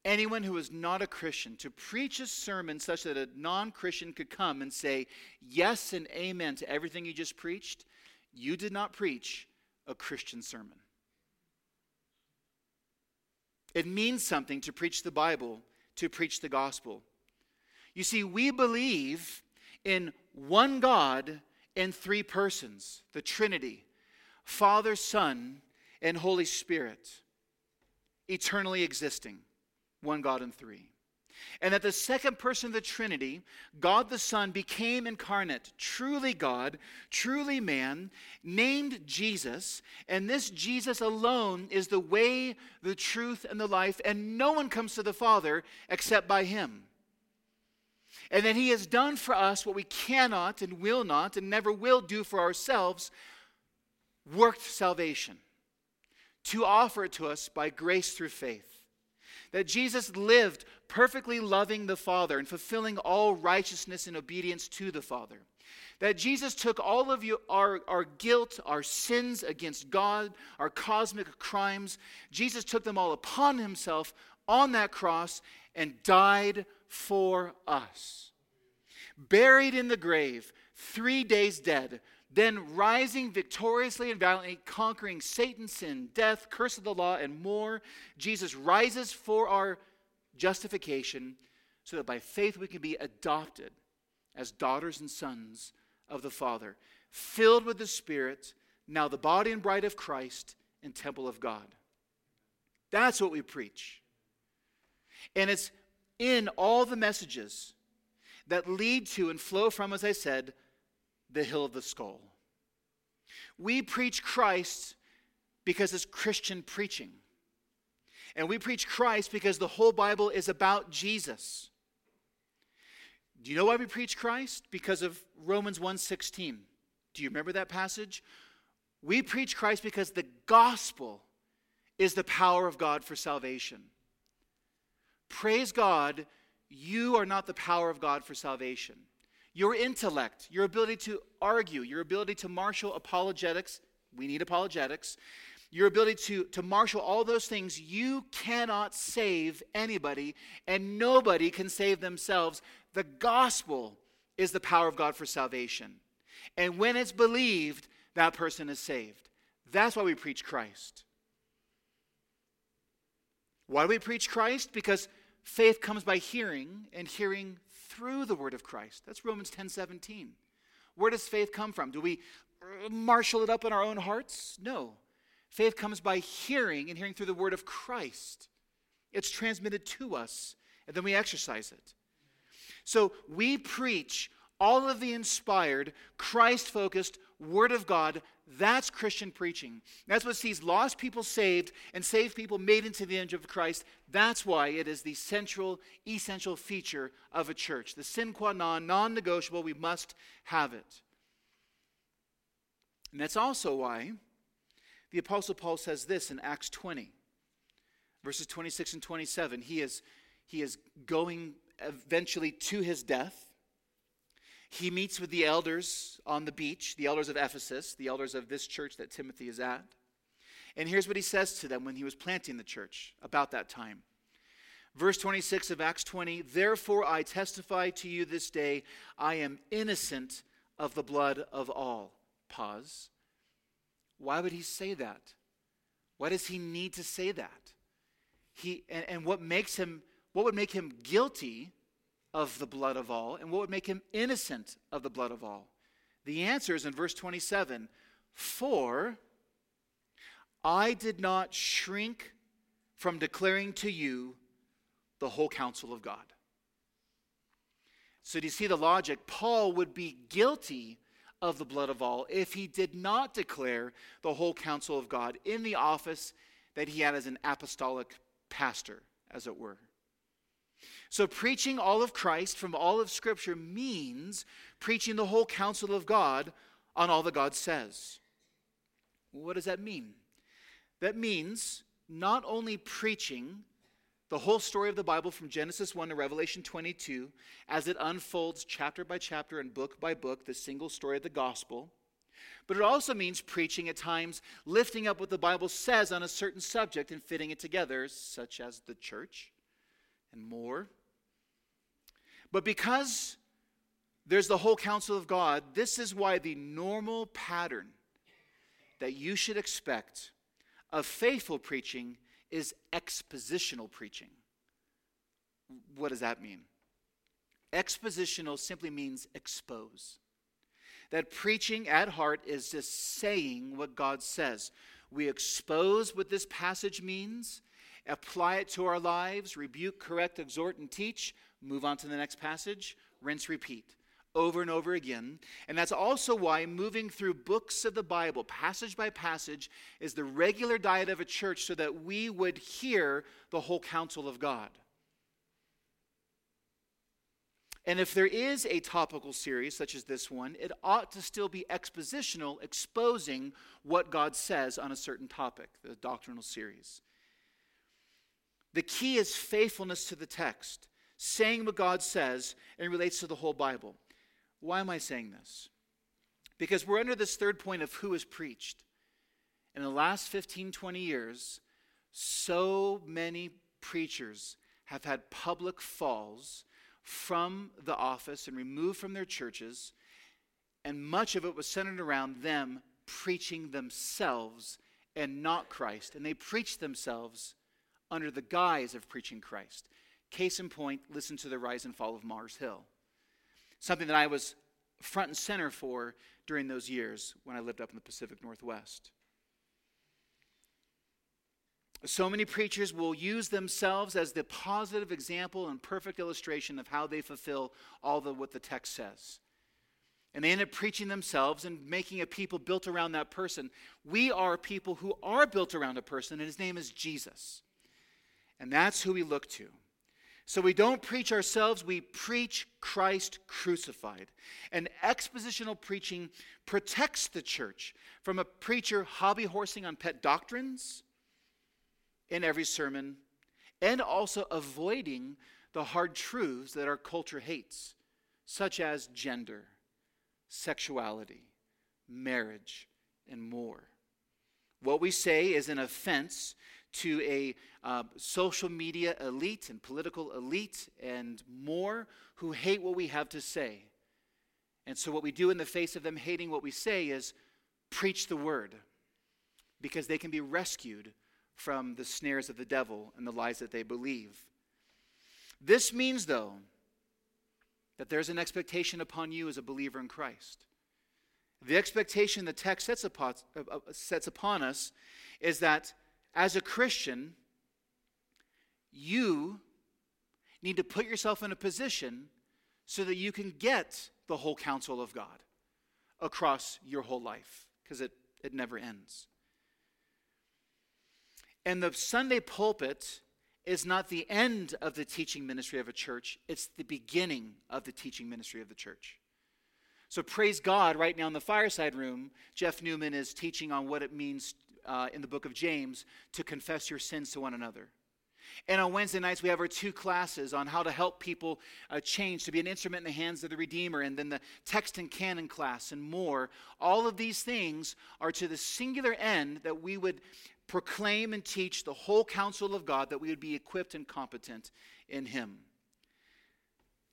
[SPEAKER 1] anyone who is not a Christian, to preach a sermon such that a non Christian could come and say yes and amen to everything you just preached, you did not preach a Christian sermon. It means something to preach the Bible, to preach the gospel. You see, we believe in one God in three persons the Trinity, Father, Son, and Holy Spirit, eternally existing, one God in three. And that the second person of the Trinity, God the Son, became incarnate, truly God, truly man, named Jesus. And this Jesus alone is the way, the truth, and the life. And no one comes to the Father except by him. And that he has done for us what we cannot and will not and never will do for ourselves worked salvation to offer it to us by grace through faith. That Jesus lived perfectly loving the Father and fulfilling all righteousness and obedience to the Father. That Jesus took all of you, our, our guilt, our sins against God, our cosmic crimes, Jesus took them all upon himself on that cross and died for us. Buried in the grave, three days dead, then rising victoriously and valiantly, conquering Satan, sin, death, curse of the law, and more. Jesus rises for our justification so that by faith we can be adopted as daughters and sons of the Father, filled with the Spirit, now the body and bride of Christ and temple of God. That's what we preach. And it's in all the messages that lead to and flow from, as I said, the hill of the skull. We preach Christ because it's Christian preaching. And we preach Christ because the whole Bible is about Jesus. Do you know why we preach Christ? Because of Romans 1:16. Do you remember that passage? We preach Christ because the gospel is the power of God for salvation. Praise God, you are not the power of God for salvation. Your intellect, your ability to argue, your ability to marshal apologetics, we need apologetics, your ability to, to marshal all those things, you cannot save anybody, and nobody can save themselves. The gospel is the power of God for salvation. And when it's believed, that person is saved. That's why we preach Christ. Why do we preach Christ? Because faith comes by hearing, and hearing through the word of Christ. That's Romans 10 17. Where does faith come from? Do we marshal it up in our own hearts? No. Faith comes by hearing and hearing through the word of Christ. It's transmitted to us, and then we exercise it. So we preach all of the inspired, Christ focused Word of God. That's Christian preaching. That's what sees lost people saved and saved people made into the image of Christ. That's why it is the central, essential feature of a church. The sine qua non, non negotiable, we must have it. And that's also why the Apostle Paul says this in Acts 20, verses 26 and 27. He is, he is going eventually to his death. He meets with the elders on the beach, the elders of Ephesus, the elders of this church that Timothy is at. And here's what he says to them when he was planting the church about that time. Verse 26 of Acts 20 Therefore I testify to you this day, I am innocent of the blood of all. Pause. Why would he say that? Why does he need to say that? He, and, and what makes him, what would make him guilty of the blood of all, and what would make him innocent of the blood of all? The answer is in verse 27 For I did not shrink from declaring to you the whole counsel of God. So, do you see the logic? Paul would be guilty of the blood of all if he did not declare the whole counsel of God in the office that he had as an apostolic pastor, as it were. So, preaching all of Christ from all of Scripture means preaching the whole counsel of God on all that God says. What does that mean? That means not only preaching the whole story of the Bible from Genesis 1 to Revelation 22 as it unfolds chapter by chapter and book by book, the single story of the gospel. But it also means preaching at times, lifting up what the Bible says on a certain subject and fitting it together, such as the church and more. But because there's the whole counsel of God, this is why the normal pattern that you should expect of faithful preaching is expositional preaching. What does that mean? Expositional simply means expose. That preaching at heart is just saying what God says. We expose what this passage means, apply it to our lives, rebuke, correct, exhort, and teach, move on to the next passage, rinse, repeat over and over again. And that's also why moving through books of the Bible, passage by passage, is the regular diet of a church so that we would hear the whole counsel of God. And if there is a topical series such as this one, it ought to still be expositional, exposing what God says on a certain topic, the doctrinal series. The key is faithfulness to the text, saying what God says and relates to the whole Bible. Why am I saying this? Because we're under this third point of who is preached. In the last 15, 20 years, so many preachers have had public falls from the office and removed from their churches, and much of it was centered around them preaching themselves and not Christ. And they preached themselves under the guise of preaching Christ. Case in point, listen to the rise and fall of Mars Hill something that I was front and center for during those years when I lived up in the Pacific Northwest. So many preachers will use themselves as the positive example and perfect illustration of how they fulfill all the what the text says. And they end up preaching themselves and making a people built around that person. We are people who are built around a person, and his name is Jesus. And that's who we look to. So we don't preach ourselves, we preach Christ crucified. And expositional preaching protects the church from a preacher hobby horsing on pet doctrines in every sermon and also avoiding the hard truths that our culture hates, such as gender, sexuality, marriage, and more. What we say is an offense to a uh, social media elite and political elite and more who hate what we have to say. And so, what we do in the face of them hating what we say is preach the word because they can be rescued from the snares of the devil and the lies that they believe. This means, though, that there's an expectation upon you as a believer in Christ. The expectation the text sets upon, uh, uh, sets upon us is that as a Christian, you need to put yourself in a position so that you can get the whole counsel of God across your whole life, because it, it never ends. And the Sunday pulpit is not the end of the teaching ministry of a church, it's the beginning of the teaching ministry of the church. So praise God, right now in the fireside room, Jeff Newman is teaching on what it means uh, in the book of James to confess your sins to one another. And on Wednesday nights, we have our two classes on how to help people uh, change to be an instrument in the hands of the Redeemer, and then the text and canon class, and more. All of these things are to the singular end that we would proclaim and teach the whole counsel of God, that we would be equipped and competent in Him.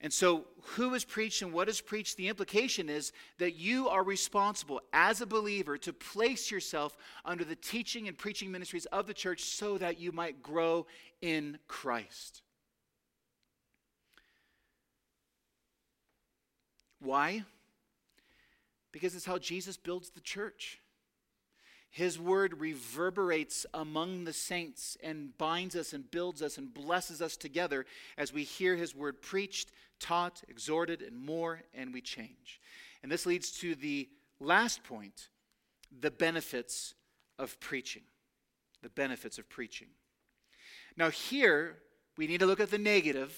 [SPEAKER 1] And so, who is preached and what is preached? The implication is that you are responsible as a believer to place yourself under the teaching and preaching ministries of the church so that you might grow in Christ. Why? Because it's how Jesus builds the church. His word reverberates among the saints and binds us and builds us and blesses us together as we hear His word preached, taught, exhorted, and more, and we change. And this leads to the last point the benefits of preaching. The benefits of preaching. Now, here, we need to look at the negative.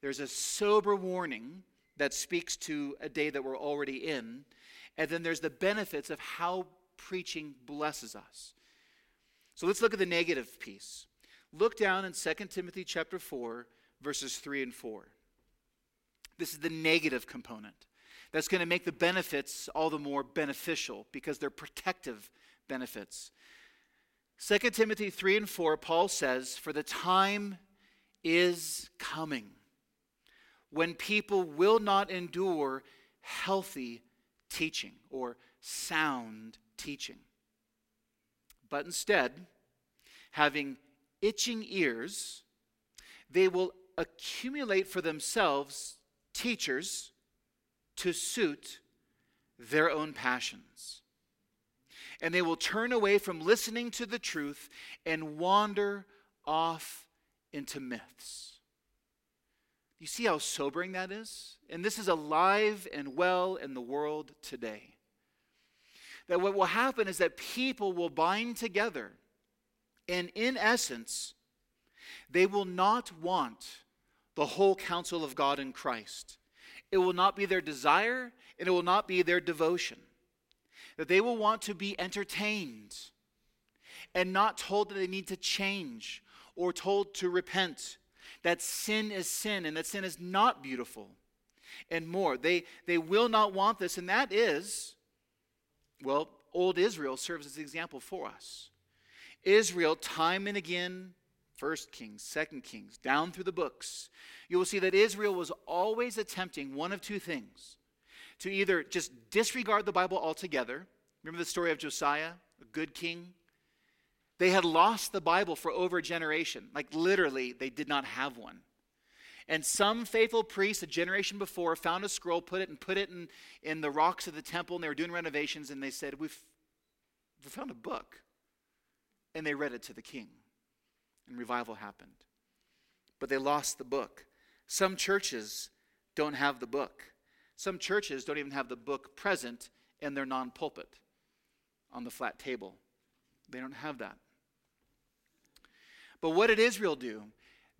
[SPEAKER 1] There's a sober warning that speaks to a day that we're already in. And then there's the benefits of how preaching blesses us. So let's look at the negative piece. Look down in 2 Timothy chapter 4 verses 3 and 4. This is the negative component. That's going to make the benefits all the more beneficial because they're protective benefits. 2 Timothy 3 and 4, Paul says, For the time is coming when people will not endure healthy teaching or sound teaching. But instead, having itching ears, they will accumulate for themselves teachers to suit their own passions. And they will turn away from listening to the truth and wander off into myths. You see how sobering that is? And this is alive and well in the world today that what will happen is that people will bind together, and in essence, they will not want the whole counsel of God in Christ. It will not be their desire, and it will not be their devotion. That they will want to be entertained and not told that they need to change or told to repent, that sin is sin and that sin is not beautiful, and more. They, they will not want this, and that is well, old Israel serves as an example for us. Israel, time and again, First Kings, Second Kings, down through the books, you will see that Israel was always attempting one of two things to either just disregard the Bible altogether. Remember the story of Josiah, a good king? They had lost the Bible for over a generation. Like literally, they did not have one. And some faithful priest, a generation before, found a scroll, put it and put it in, in the rocks of the temple, and they were doing renovations, and they said, We've, we found a book. And they read it to the king. And revival happened. But they lost the book. Some churches don't have the book. Some churches don't even have the book present in their non pulpit on the flat table. They don't have that. But what did Israel do?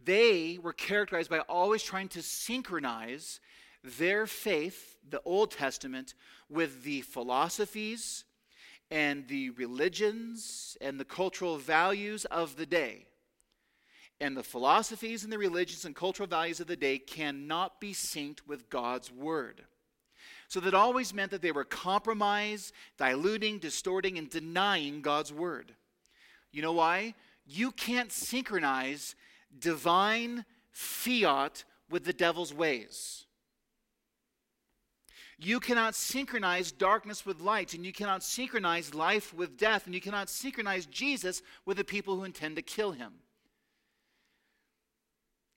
[SPEAKER 1] They were characterized by always trying to synchronize their faith, the Old Testament, with the philosophies and the religions and the cultural values of the day. And the philosophies and the religions and cultural values of the day cannot be synced with God's Word. So that always meant that they were compromised, diluting, distorting, and denying God's Word. You know why? You can't synchronize divine fiat with the devil's ways. You cannot synchronize darkness with light, and you cannot synchronize life with death, and you cannot synchronize Jesus with the people who intend to kill him.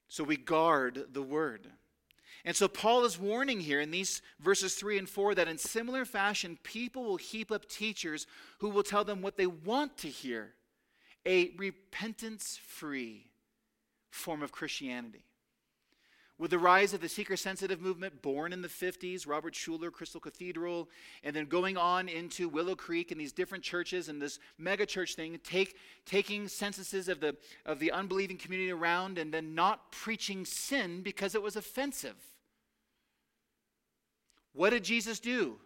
[SPEAKER 1] So we guard the word. And so Paul is warning here in these verses 3 and 4 that in similar fashion, people will heap up teachers who will tell them what they want to hear a repentance free form of Christianity. With the rise of the seeker sensitive movement, born in the 50s, Robert Schuller, Crystal Cathedral, and then going on into Willow Creek and these different churches and this mega church thing, take, taking censuses of the, of the unbelieving community around and then not preaching sin because it was offensive. What did Jesus do?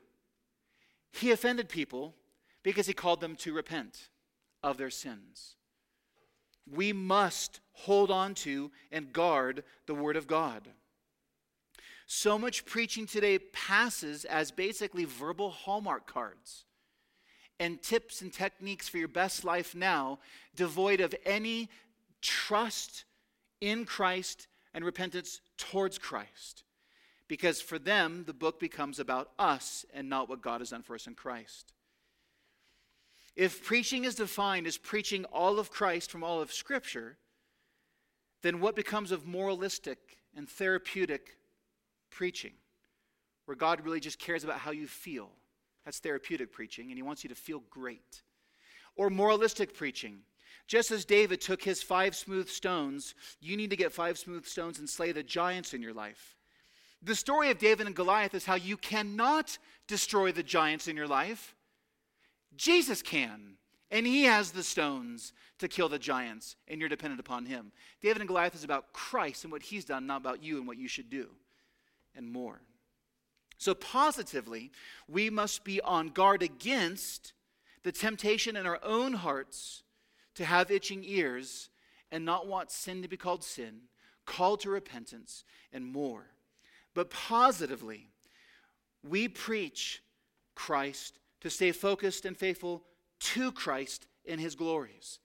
[SPEAKER 1] He offended people because he called them to repent of their sins. We must hold on to and guard the Word of God. So much preaching today passes as basically verbal Hallmark cards and tips and techniques for your best life now, devoid of any trust in Christ and repentance towards Christ. Because for them, the book becomes about us and not what God has done for us in Christ. If preaching is defined as preaching all of Christ from all of Scripture, then what becomes of moralistic and therapeutic preaching, where God really just cares about how you feel? That's therapeutic preaching, and He wants you to feel great. Or moralistic preaching. Just as David took his five smooth stones, you need to get five smooth stones and slay the giants in your life. The story of David and Goliath is how you cannot destroy the giants in your life. Jesus can. And he has the stones to kill the giants, and you're dependent upon him. David and Goliath is about Christ and what he's done, not about you and what you should do, and more. So, positively, we must be on guard against the temptation in our own hearts to have itching ears and not want sin to be called sin, called to repentance, and more. But positively, we preach Christ to stay focused and faithful to Christ in his glories.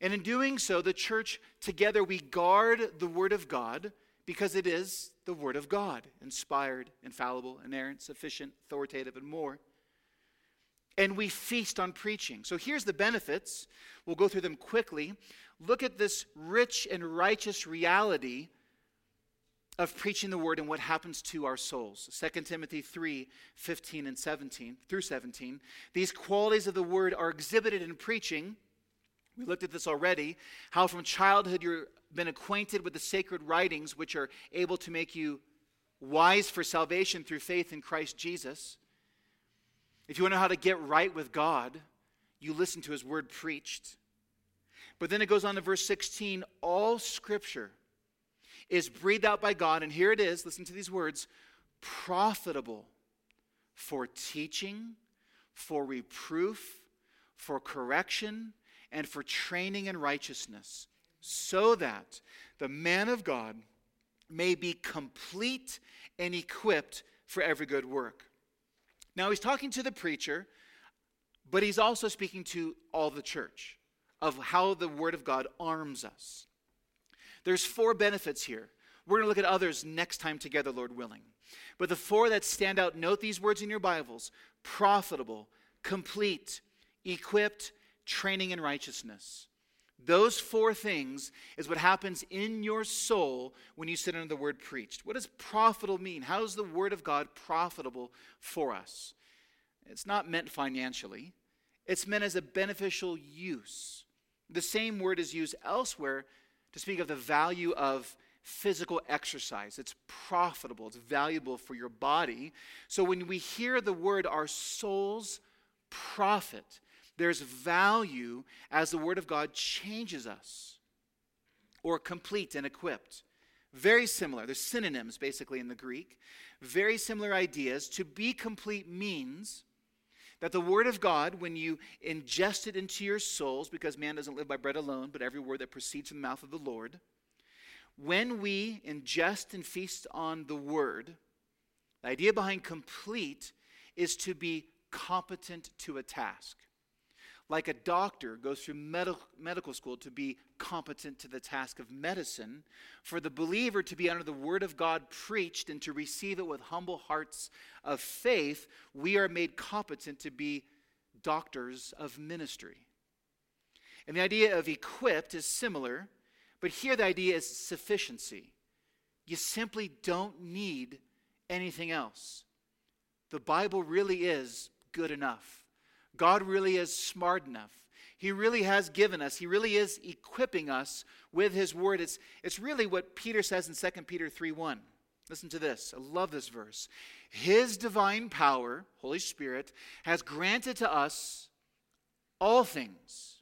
[SPEAKER 1] And in doing so, the church together, we guard the Word of God because it is the Word of God, inspired, infallible, inerrant, sufficient, authoritative, and more. And we feast on preaching. So here's the benefits. We'll go through them quickly. Look at this rich and righteous reality of preaching the word and what happens to our souls. 2 Timothy 3 15 and 17 through 17. These qualities of the word are exhibited in preaching. We looked at this already, how from childhood you've been acquainted with the sacred writings, which are able to make you wise for salvation through faith in Christ Jesus. If you want to know how to get right with God, you listen to his word preached. But then it goes on to verse 16 all scripture is breathed out by God, and here it is, listen to these words profitable for teaching, for reproof, for correction, and for training in righteousness, so that the man of God may be complete and equipped for every good work. Now, he's talking to the preacher, but he's also speaking to all the church of how the Word of God arms us. There's four benefits here. We're going to look at others next time together, Lord willing. But the four that stand out, note these words in your Bibles profitable, complete, equipped, training in righteousness. Those four things is what happens in your soul when you sit under the word preached. What does profitable mean? How is the word of God profitable for us? It's not meant financially, it's meant as a beneficial use. The same word is used elsewhere to speak of the value of physical exercise. It's profitable, it's valuable for your body. So when we hear the word, our souls profit, there's value as the word of God changes us or complete and equipped. Very similar. They're synonyms basically in the Greek. Very similar ideas. To be complete means that the Word of God, when you ingest it into your souls, because man doesn't live by bread alone, but every word that proceeds from the mouth of the Lord, when we ingest and feast on the Word, the idea behind complete is to be competent to a task like a doctor goes through med- medical school to be competent to the task of medicine, for the believer to be under the word of God preached and to receive it with humble hearts of faith, we are made competent to be doctors of ministry. And the idea of equipped is similar, but here the idea is sufficiency. you simply don't need anything else. The Bible really is good enough. God really is smart enough. He really has given us, He really is equipping us with His Word. It's, it's really what Peter says in 2 Peter 3 1. Listen to this. I love this verse. His divine power, Holy Spirit, has granted to us all things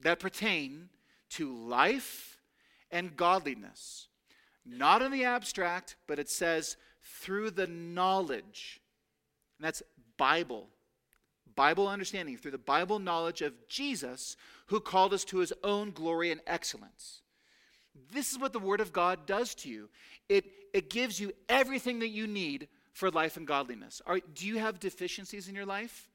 [SPEAKER 1] that pertain to life and godliness. Not in the abstract, but it says through the knowledge. And that's Bible. Bible understanding, through the Bible knowledge of Jesus, who called us to his own glory and excellence. This is what the Word of God does to you it, it gives you everything that you need for life and godliness. Do you have deficiencies in your life?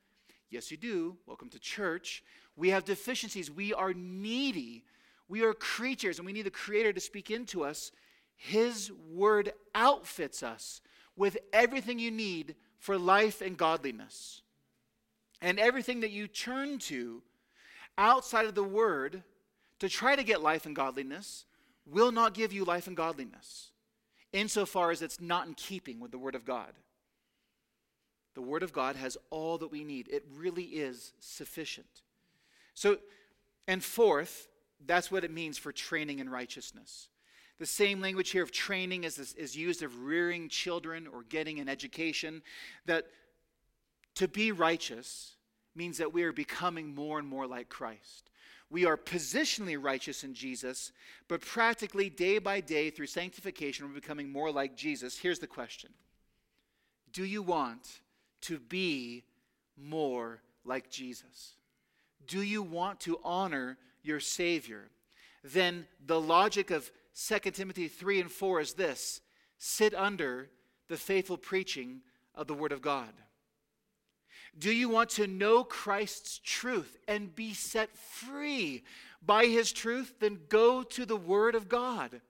[SPEAKER 1] Yes, you do. Welcome to church. We have deficiencies. We are needy. We are creatures, and we need the Creator to speak into us. His Word outfits us with everything you need for life and godliness. And everything that you turn to outside of the Word to try to get life and godliness will not give you life and godliness, insofar as it's not in keeping with the Word of God. The Word of God has all that we need, it really is sufficient. So, and fourth, that's what it means for training in righteousness. The same language here of training is, is used of rearing children or getting an education. That to be righteous means that we are becoming more and more like Christ. We are positionally righteous in Jesus, but practically day by day through sanctification, we're becoming more like Jesus. Here's the question Do you want to be more like Jesus? Do you want to honor your Savior? Then the logic of 2 Timothy 3 and 4 is this sit under the faithful preaching of the Word of God. Do you want to know Christ's truth and be set free by his truth? Then go to the Word of God.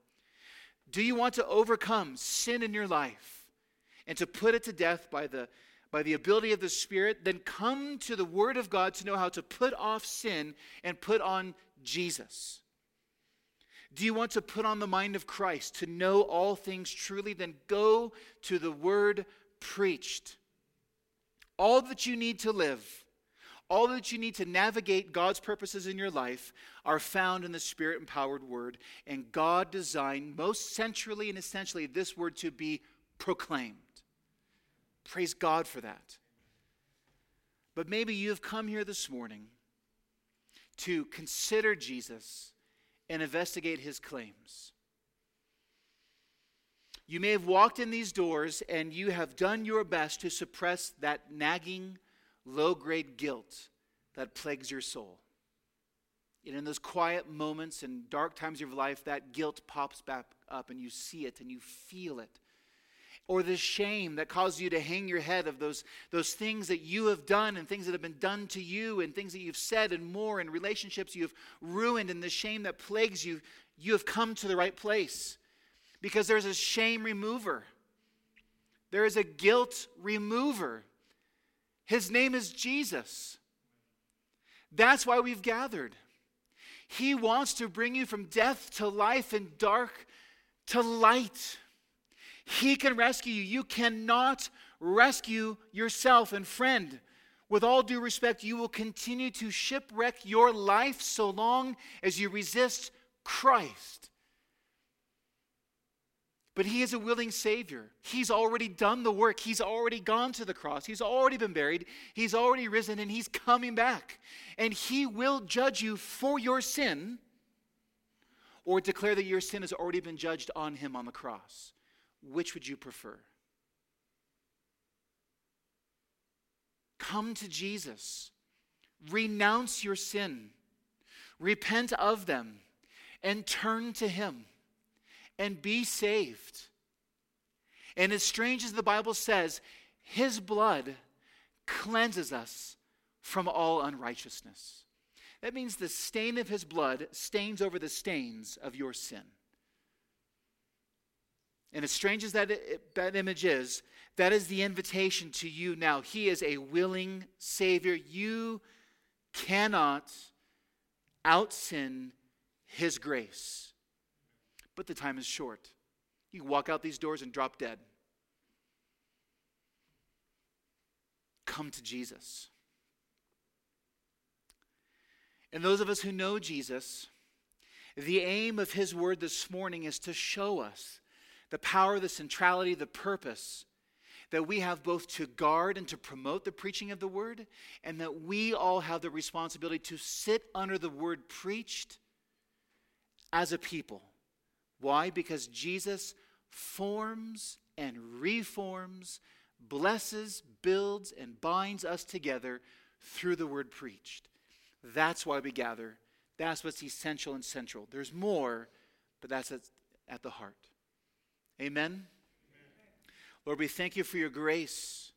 [SPEAKER 1] Do you want to overcome sin in your life and to put it to death by the, by the ability of the Spirit? Then come to the Word of God to know how to put off sin and put on Jesus. Do you want to put on the mind of Christ to know all things truly? Then go to the Word preached. All that you need to live, all that you need to navigate God's purposes in your life are found in the Spirit empowered Word. And God designed most centrally and essentially this Word to be proclaimed. Praise God for that. But maybe you have come here this morning to consider Jesus and investigate his claims. You may have walked in these doors and you have done your best to suppress that nagging, low grade guilt that plagues your soul. And in those quiet moments and dark times of life, that guilt pops back up and you see it and you feel it. Or the shame that causes you to hang your head of those, those things that you have done and things that have been done to you and things that you've said and more and relationships you've ruined and the shame that plagues you, you have come to the right place because there's a shame remover. There is a guilt remover. His name is Jesus. That's why we've gathered. He wants to bring you from death to life and dark to light. He can rescue you. You cannot rescue yourself. And, friend, with all due respect, you will continue to shipwreck your life so long as you resist Christ. But he is a willing Savior. He's already done the work. He's already gone to the cross. He's already been buried. He's already risen, and He's coming back. And He will judge you for your sin or declare that your sin has already been judged on Him on the cross. Which would you prefer? Come to Jesus, renounce your sin, repent of them, and turn to Him and be saved. And as strange as the Bible says, his blood cleanses us from all unrighteousness. That means the stain of his blood stains over the stains of your sin. And as strange as that, that image is, that is the invitation to you now. He is a willing Savior. You cannot out sin His grace but the time is short. You walk out these doors and drop dead. Come to Jesus. And those of us who know Jesus, the aim of his word this morning is to show us the power, the centrality, the purpose that we have both to guard and to promote the preaching of the word, and that we all have the responsibility to sit under the word preached as a people. Why? Because Jesus forms and reforms, blesses, builds, and binds us together through the word preached. That's why we gather. That's what's essential and central. There's more, but that's at, the heart. Amen? Lord, we thank you for your grace.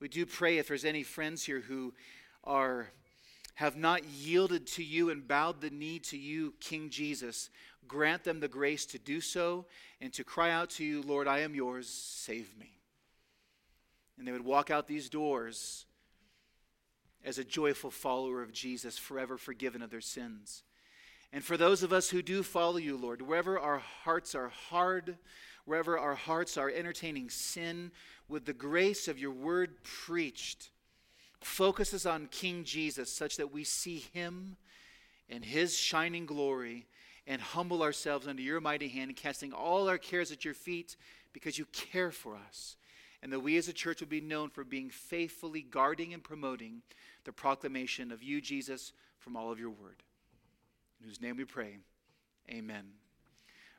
[SPEAKER 1] We do pray if there's any friends here who are have not yielded to you and bowed the knee to you, King Jesus, grant them the grace to do so and to cry out to you, Lord, I am yours, save me. And they would walk out these doors as a joyful follower of Jesus, forever forgiven of their sins. And for those of us who do follow you, Lord, wherever our hearts are hard, wherever our hearts are entertaining sin, with the grace of your word preached, focus us on King Jesus such that we see him and his shining glory and humble ourselves under your mighty hand, casting all our cares at your feet because you care for us. And that we as a church will be known for being faithfully guarding and promoting the proclamation of you, Jesus, from all of your word. In whose name we pray. Amen.